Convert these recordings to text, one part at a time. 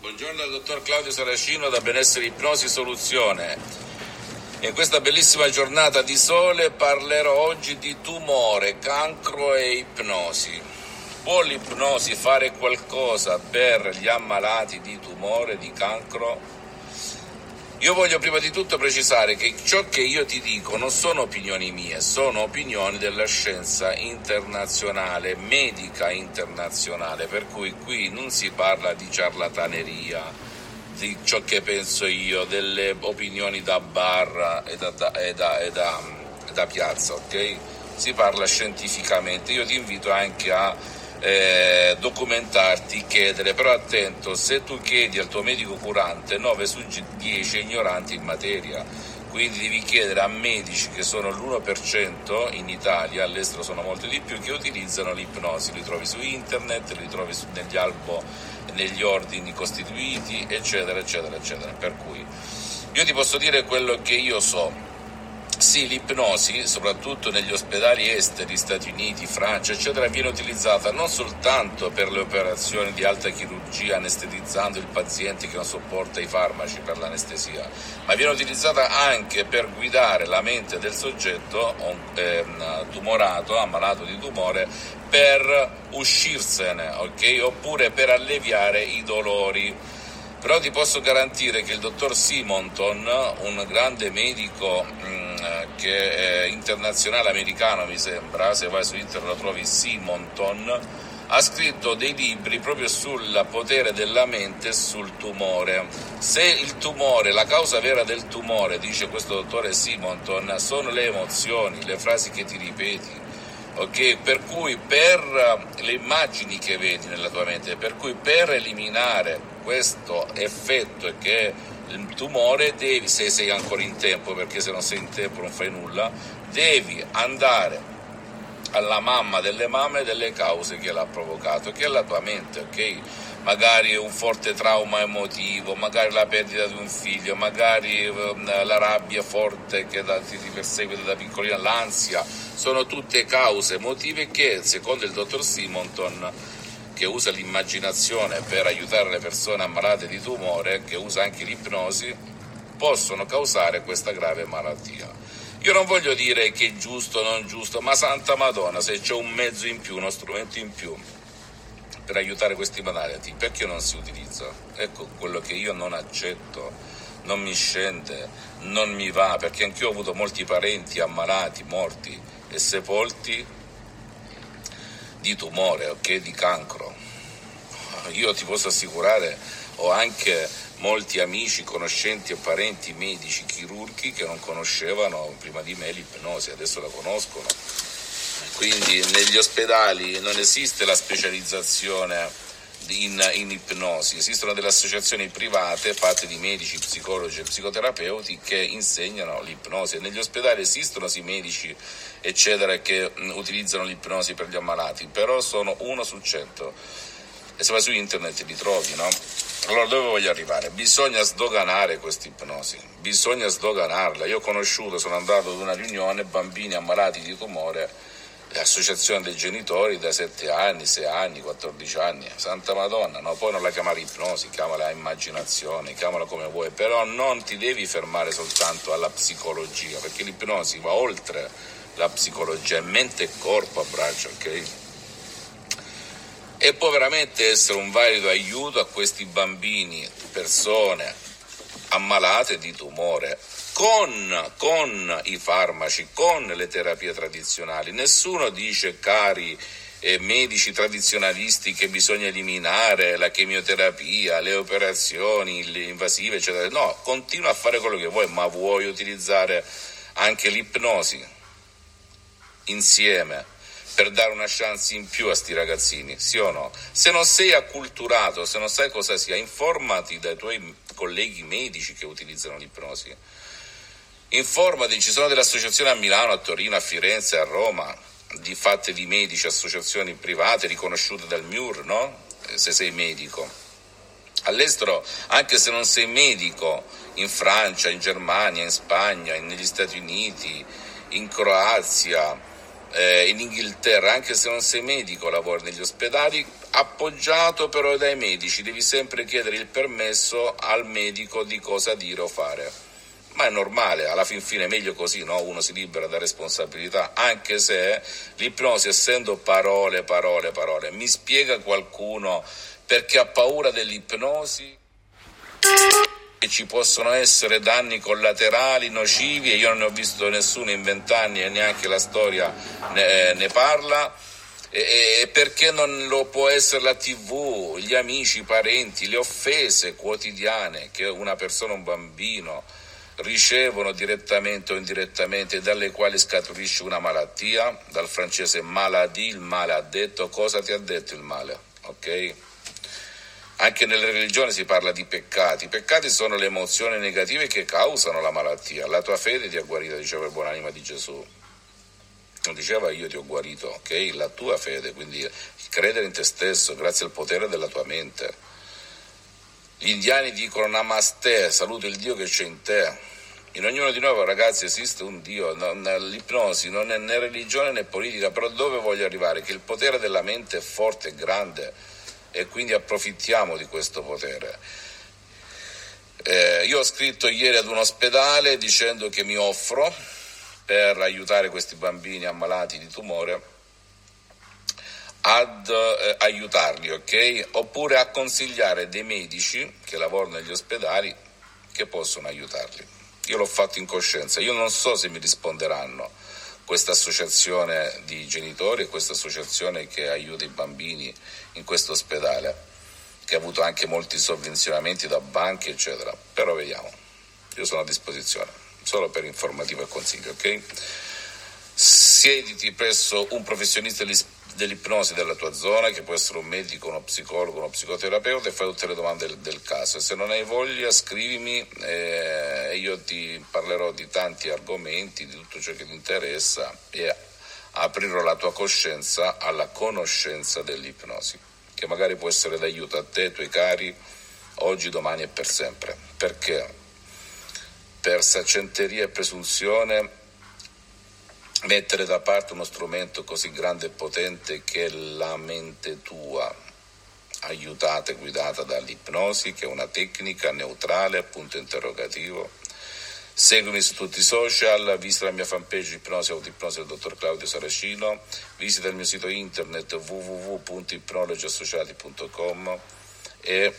Buongiorno dal dottor Claudio Saracino da Benessere Ipnosi Soluzione. In questa bellissima giornata di sole parlerò oggi di tumore, cancro e ipnosi. Può l'ipnosi fare qualcosa per gli ammalati di tumore, di cancro? Io voglio prima di tutto precisare che ciò che io ti dico non sono opinioni mie, sono opinioni della scienza internazionale, medica internazionale, per cui qui non si parla di ciarlataneria, di ciò che penso io, delle opinioni da bar e da, da, e da, e da piazza, ok? Si parla scientificamente. Io ti invito anche a eh, documentarti, chiedere, però attento, se tu chiedi al tuo medico curante 9 su 10 è ignoranti in materia, quindi devi chiedere a medici che sono l'1% in Italia, all'estero sono molti di più, che utilizzano l'ipnosi, li trovi su internet, li trovi su, negli albo, negli ordini costituiti, eccetera, eccetera, eccetera. Per cui io ti posso dire quello che io so sì, l'ipnosi, soprattutto negli ospedali esteri, Stati Uniti, Francia, eccetera, viene utilizzata non soltanto per le operazioni di alta chirurgia anestetizzando il paziente che non sopporta i farmaci per l'anestesia, ma viene utilizzata anche per guidare la mente del soggetto eh, tumorato, ammalato di tumore, per uscirsene, ok? Oppure per alleviare i dolori. Però ti posso garantire che il dottor Simonton, un grande medico mh, che è internazionale americano mi sembra, se vai su internet lo trovi Simonton, ha scritto dei libri proprio sul potere della mente e sul tumore. Se il tumore, la causa vera del tumore, dice questo dottore Simonton, sono le emozioni, le frasi che ti ripeti, ok? Per cui per le immagini che vedi nella tua mente, per cui per eliminare questo effetto che il tumore devi, se sei ancora in tempo, perché se non sei in tempo non fai nulla, devi andare alla mamma delle mamme delle cause che l'ha provocato, che è la tua mente, ok? Magari un forte trauma emotivo, magari la perdita di un figlio, magari um, la rabbia forte che ti persegue da piccolina, l'ansia, sono tutte cause emotive che, secondo il dottor Simonton, che usa l'immaginazione per aiutare le persone ammalate di tumore, che usa anche l'ipnosi, possono causare questa grave malattia. Io non voglio dire che è giusto o non giusto, ma Santa Madonna, se c'è un mezzo in più, uno strumento in più per aiutare questi malati, perché non si utilizza? Ecco quello che io non accetto, non mi scende, non mi va, perché anch'io ho avuto molti parenti ammalati, morti e sepolti di tumore, ok, di cancro. Io ti posso assicurare, ho anche molti amici, conoscenti e parenti medici, chirurghi che non conoscevano prima di me l'ipnosi, adesso la conoscono. Quindi negli ospedali non esiste la specializzazione in, in, ipnosi. Esistono delle associazioni private fatte di medici, psicologi e psicoterapeuti che insegnano l'ipnosi. Negli ospedali esistono sì medici, eccetera, che mh, utilizzano l'ipnosi per gli ammalati, però sono uno su cento. E se vai su internet li trovi, no? Allora dove voglio arrivare? Bisogna sdoganare questa ipnosi, bisogna sdoganarla. Io ho conosciuto, sono andato ad una riunione, bambini ammalati di tumore associazione dei genitori da 7 anni, 6 anni, 14 anni, Santa Madonna, no? poi non la chiamare ipnosi, chiamala immaginazione, chiamala come vuoi, però non ti devi fermare soltanto alla psicologia, perché l'ipnosi va oltre la psicologia, è mente e corpo a braccio, ok? E può veramente essere un valido aiuto a questi bambini, persone ammalate di tumore con, con, i farmaci, con le terapie tradizionali. Nessuno dice, cari eh, medici tradizionalisti, che bisogna eliminare la chemioterapia, le operazioni le invasive, eccetera. No, continua a fare quello che vuoi, ma vuoi utilizzare anche l'ipnosi insieme per dare una chance in più a sti ragazzini, sì o no? Se non sei acculturato, se non sai cosa sia, informati dai tuoi colleghi medici che utilizzano l'ipnosi Informati, ci sono delle associazioni a Milano, a Torino, a Firenze, a Roma, di fatte di medici, associazioni private riconosciute dal MIUR, no? Eh, se sei medico. All'estero, anche se non sei medico, in Francia, in Germania, in Spagna, negli Stati Uniti, in Croazia, eh, in Inghilterra, anche se non sei medico, lavori negli ospedali, appoggiato però dai medici, devi sempre chiedere il permesso al medico di cosa dire o fare. Ma è normale, alla fin fine è meglio così, no? uno si libera da responsabilità, anche se l'ipnosi, essendo parole, parole, parole, mi spiega qualcuno perché ha paura dell'ipnosi? che ci possono essere danni collaterali nocivi e io non ne ho visto nessuno in vent'anni e neanche la storia ne, ne parla. E, perché non lo può essere la tv, gli amici, i parenti, le offese quotidiane che una persona, un bambino ricevono direttamente o indirettamente dalle quali scaturisce una malattia, dal francese maladie, il male ha detto, cosa ti ha detto il male, ok? Anche nelle religioni si parla di peccati. I peccati sono le emozioni negative che causano la malattia. La tua fede ti ha guarito, diceva il buonanima di Gesù. Non diceva io ti ho guarito, ok? La tua fede, quindi credere in te stesso grazie al potere della tua mente. Gli indiani dicono Namaste, saluto il Dio che c'è in te. In ognuno di noi, ragazzi, esiste un Dio. l'ipnosi non è né religione né politica, però dove voglio arrivare? Che il potere della mente è forte e grande e quindi approfittiamo di questo potere. Eh, io ho scritto ieri ad un ospedale dicendo che mi offro per aiutare questi bambini ammalati di tumore ad eh, aiutarli, ok? Oppure a consigliare dei medici che lavorano negli ospedali che possono aiutarli. Io l'ho fatto in coscienza, io non so se mi risponderanno questa associazione di genitori e questa associazione che aiuta i bambini in questo ospedale, che ha avuto anche molti sovvenzionamenti da banche, eccetera. Però vediamo, io sono a disposizione, solo per informativo e consiglio, ok? Siediti presso un professionista dell'ipnosi della tua zona, che può essere un medico, uno psicologo, uno psicoterapeuta, e fai tutte le domande del, del caso. E se non hai voglia, scrivimi eh, e io ti parlerò di tanti argomenti, di tutto ciò che ti interessa e aprirò la tua coscienza alla conoscenza dell'ipnosi, che magari può essere d'aiuto a te, ai tuoi cari, oggi, domani e per sempre. Perché? Per saccenteria e presunzione mettere da parte uno strumento così grande e potente che è la mente tua, aiutata e guidata dall'ipnosi, che è una tecnica neutrale, punto interrogativo. Seguimi su tutti i social, visita la mia fanpage Ipnosi Autoipnosi del dottor Claudio Saracino, visita il mio sito internet www.ipnologiassociati.com e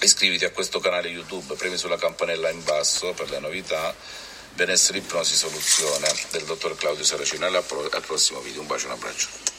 iscriviti a questo canale YouTube, premi sulla campanella in basso per le novità benessere ipnosi soluzione del dottor Claudio Saracino. Al prossimo video, un bacio e un abbraccio.